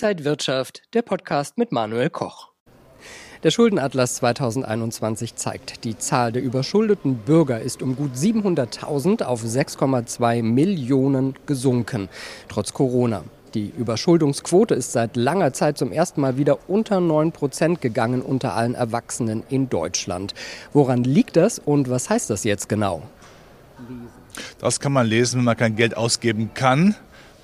Inside Wirtschaft, der Podcast mit Manuel Koch. Der Schuldenatlas 2021 zeigt, die Zahl der überschuldeten Bürger ist um gut 700.000 auf 6,2 Millionen gesunken, trotz Corona. Die Überschuldungsquote ist seit langer Zeit zum ersten Mal wieder unter 9 Prozent gegangen unter allen Erwachsenen in Deutschland. Woran liegt das und was heißt das jetzt genau? Das kann man lesen, wenn man kein Geld ausgeben kann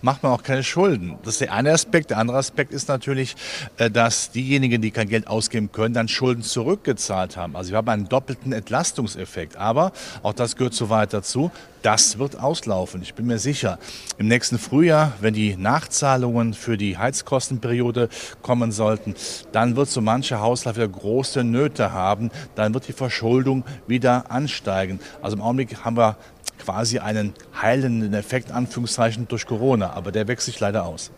macht man auch keine Schulden. Das ist der eine Aspekt. Der andere Aspekt ist natürlich, äh, dass diejenigen, die kein Geld ausgeben können, dann Schulden zurückgezahlt haben. Also wir haben einen doppelten Entlastungseffekt. Aber auch das gehört so weit dazu. Das wird auslaufen. Ich bin mir sicher. Im nächsten Frühjahr, wenn die Nachzahlungen für die Heizkostenperiode kommen sollten, dann wird so mancher Haushalt wieder große Nöte haben. Dann wird die Verschuldung wieder ansteigen. Also im Augenblick haben wir quasi einen heilenden Effekt, Anführungszeichen, durch Corona. Aber der wächst sich leider aus.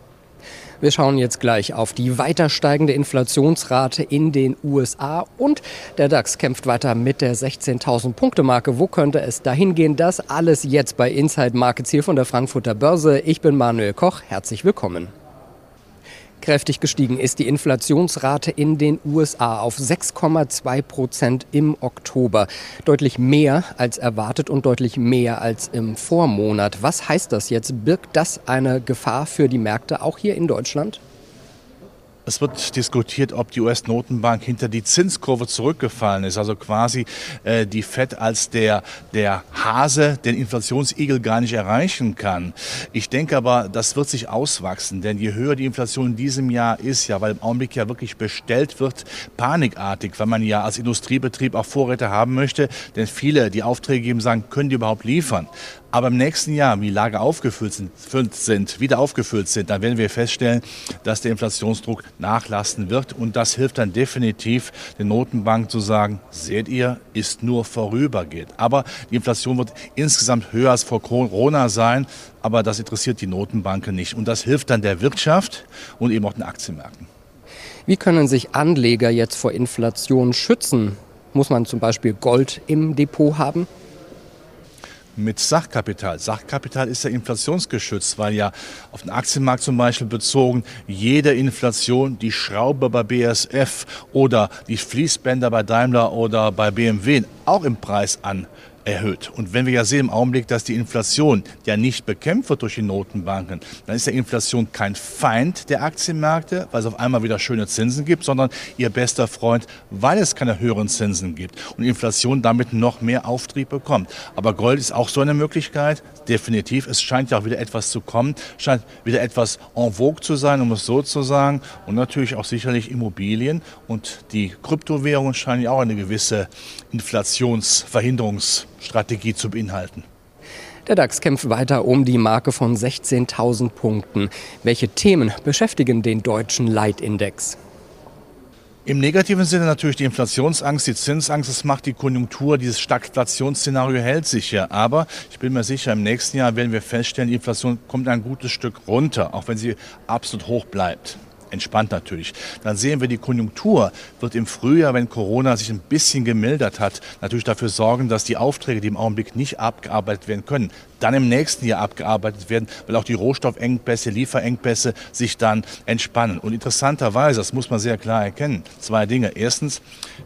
Wir schauen jetzt gleich auf die weiter steigende Inflationsrate in den USA und der DAX kämpft weiter mit der 16.000 Punkte Marke. Wo könnte es dahin gehen? Das alles jetzt bei Inside Markets hier von der Frankfurter Börse. Ich bin Manuel Koch. Herzlich willkommen. Kräftig gestiegen ist die Inflationsrate in den USA auf 6,2 Prozent im Oktober. Deutlich mehr als erwartet und deutlich mehr als im Vormonat. Was heißt das jetzt? Birgt das eine Gefahr für die Märkte auch hier in Deutschland? Es wird diskutiert, ob die US-Notenbank hinter die Zinskurve zurückgefallen ist. Also quasi äh, die FED als der, der Hase den Inflationsigel gar nicht erreichen kann. Ich denke aber, das wird sich auswachsen, denn je höher die Inflation in diesem Jahr ist, ja, weil im Augenblick ja wirklich bestellt wird, panikartig, weil man ja als Industriebetrieb auch Vorräte haben möchte, denn viele, die Aufträge geben, sagen, können die überhaupt liefern. Aber im nächsten Jahr, wie Lager aufgefüllt sind, sind, wieder aufgefüllt sind, dann werden wir feststellen, dass der Inflationsdruck nachlassen wird. Und das hilft dann definitiv den Notenbank zu sagen, seht ihr, ist nur vorübergehend. Aber die Inflation wird insgesamt höher als vor Corona sein. Aber das interessiert die Notenbanken nicht. Und das hilft dann der Wirtschaft und eben auch den Aktienmärkten. Wie können sich Anleger jetzt vor Inflation schützen? Muss man zum Beispiel Gold im Depot haben? Mit Sachkapital. Sachkapital ist ja inflationsgeschützt, weil ja auf den Aktienmarkt zum Beispiel bezogen jede Inflation, die Schraube bei BSF oder die Fließbänder bei Daimler oder bei BMW auch im Preis an erhöht. Und wenn wir ja sehen im Augenblick, dass die Inflation ja nicht bekämpft wird durch die Notenbanken, dann ist ja Inflation kein Feind der Aktienmärkte, weil es auf einmal wieder schöne Zinsen gibt, sondern ihr bester Freund, weil es keine höheren Zinsen gibt und Inflation damit noch mehr Auftrieb bekommt. Aber Gold ist auch so eine Möglichkeit, definitiv. Es scheint ja auch wieder etwas zu kommen, scheint wieder etwas en vogue zu sein, um es so zu sagen. Und natürlich auch sicherlich Immobilien und die Kryptowährungen scheinen ja auch eine gewisse Inflationsverhinderungs Strategie zu beinhalten. Der DAX kämpft weiter um die Marke von 16.000 Punkten. Welche Themen beschäftigen den deutschen Leitindex? Im negativen Sinne natürlich die Inflationsangst, die Zinsangst, das macht die Konjunktur, dieses Stagflationsszenario hält sich ja. Aber ich bin mir sicher, im nächsten Jahr werden wir feststellen, die Inflation kommt ein gutes Stück runter, auch wenn sie absolut hoch bleibt entspannt natürlich. Dann sehen wir, die Konjunktur wird im Frühjahr, wenn Corona sich ein bisschen gemildert hat, natürlich dafür sorgen, dass die Aufträge, die im Augenblick nicht abgearbeitet werden können, dann im nächsten Jahr abgearbeitet werden, weil auch die Rohstoffengpässe, Lieferengpässe sich dann entspannen. Und interessanterweise, das muss man sehr klar erkennen, zwei Dinge. Erstens,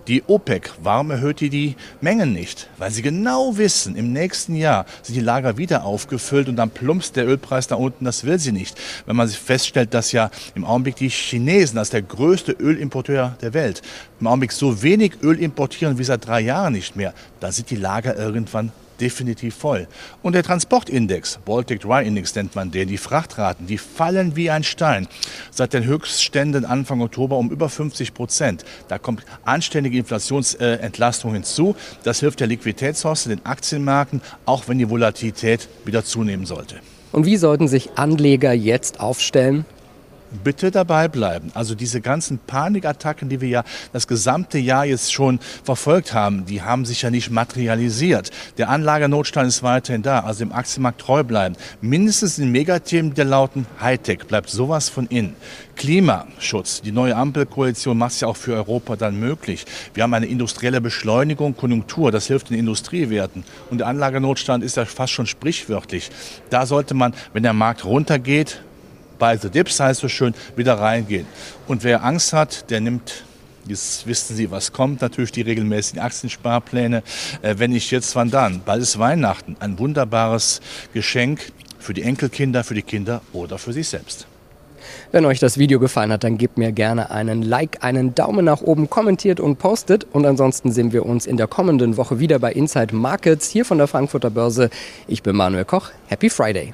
die OPEC, warum erhöht die die Mengen nicht? Weil sie genau wissen, im nächsten Jahr sind die Lager wieder aufgefüllt und dann plumpst der Ölpreis da unten, das will sie nicht. Wenn man sich feststellt, dass ja im Augenblick die Chinesen als der größte Ölimporteur der Welt im Augenblick so wenig Öl importieren wie seit drei Jahren nicht mehr, dann sind die Lager irgendwann definitiv voll. Und der Transportindex, Baltic Dry Index nennt man den, die Frachtraten, die fallen wie ein Stein. Seit den Höchstständen Anfang Oktober um über 50 Prozent. Da kommt anständige Inflationsentlastung hinzu. Das hilft der Liquiditätshorste, den Aktienmärkten, auch wenn die Volatilität wieder zunehmen sollte. Und wie sollten sich Anleger jetzt aufstellen? Bitte dabei bleiben. Also diese ganzen Panikattacken, die wir ja das gesamte Jahr jetzt schon verfolgt haben, die haben sich ja nicht materialisiert. Der Anlagernotstand ist weiterhin da, also im Aktienmarkt treu bleiben. Mindestens in Megathemen der lauten Hightech bleibt sowas von in. Klimaschutz, die neue Ampelkoalition macht es ja auch für Europa dann möglich. Wir haben eine industrielle Beschleunigung, Konjunktur, das hilft den Industriewerten. Und der Anlagernotstand ist ja fast schon sprichwörtlich. Da sollte man, wenn der Markt runtergeht, by the dips heißt so schön, wieder reingehen. Und wer Angst hat, der nimmt Jetzt wissen Sie, was kommt. Natürlich die regelmäßigen Aktiensparpläne. Äh, wenn nicht jetzt, wann dann? Bald ist Weihnachten. Ein wunderbares Geschenk für die Enkelkinder, für die Kinder oder für sich selbst. Wenn euch das Video gefallen hat, dann gebt mir gerne einen Like, einen Daumen nach oben, kommentiert und postet. Und ansonsten sehen wir uns in der kommenden Woche wieder bei Inside Markets hier von der Frankfurter Börse. Ich bin Manuel Koch. Happy Friday!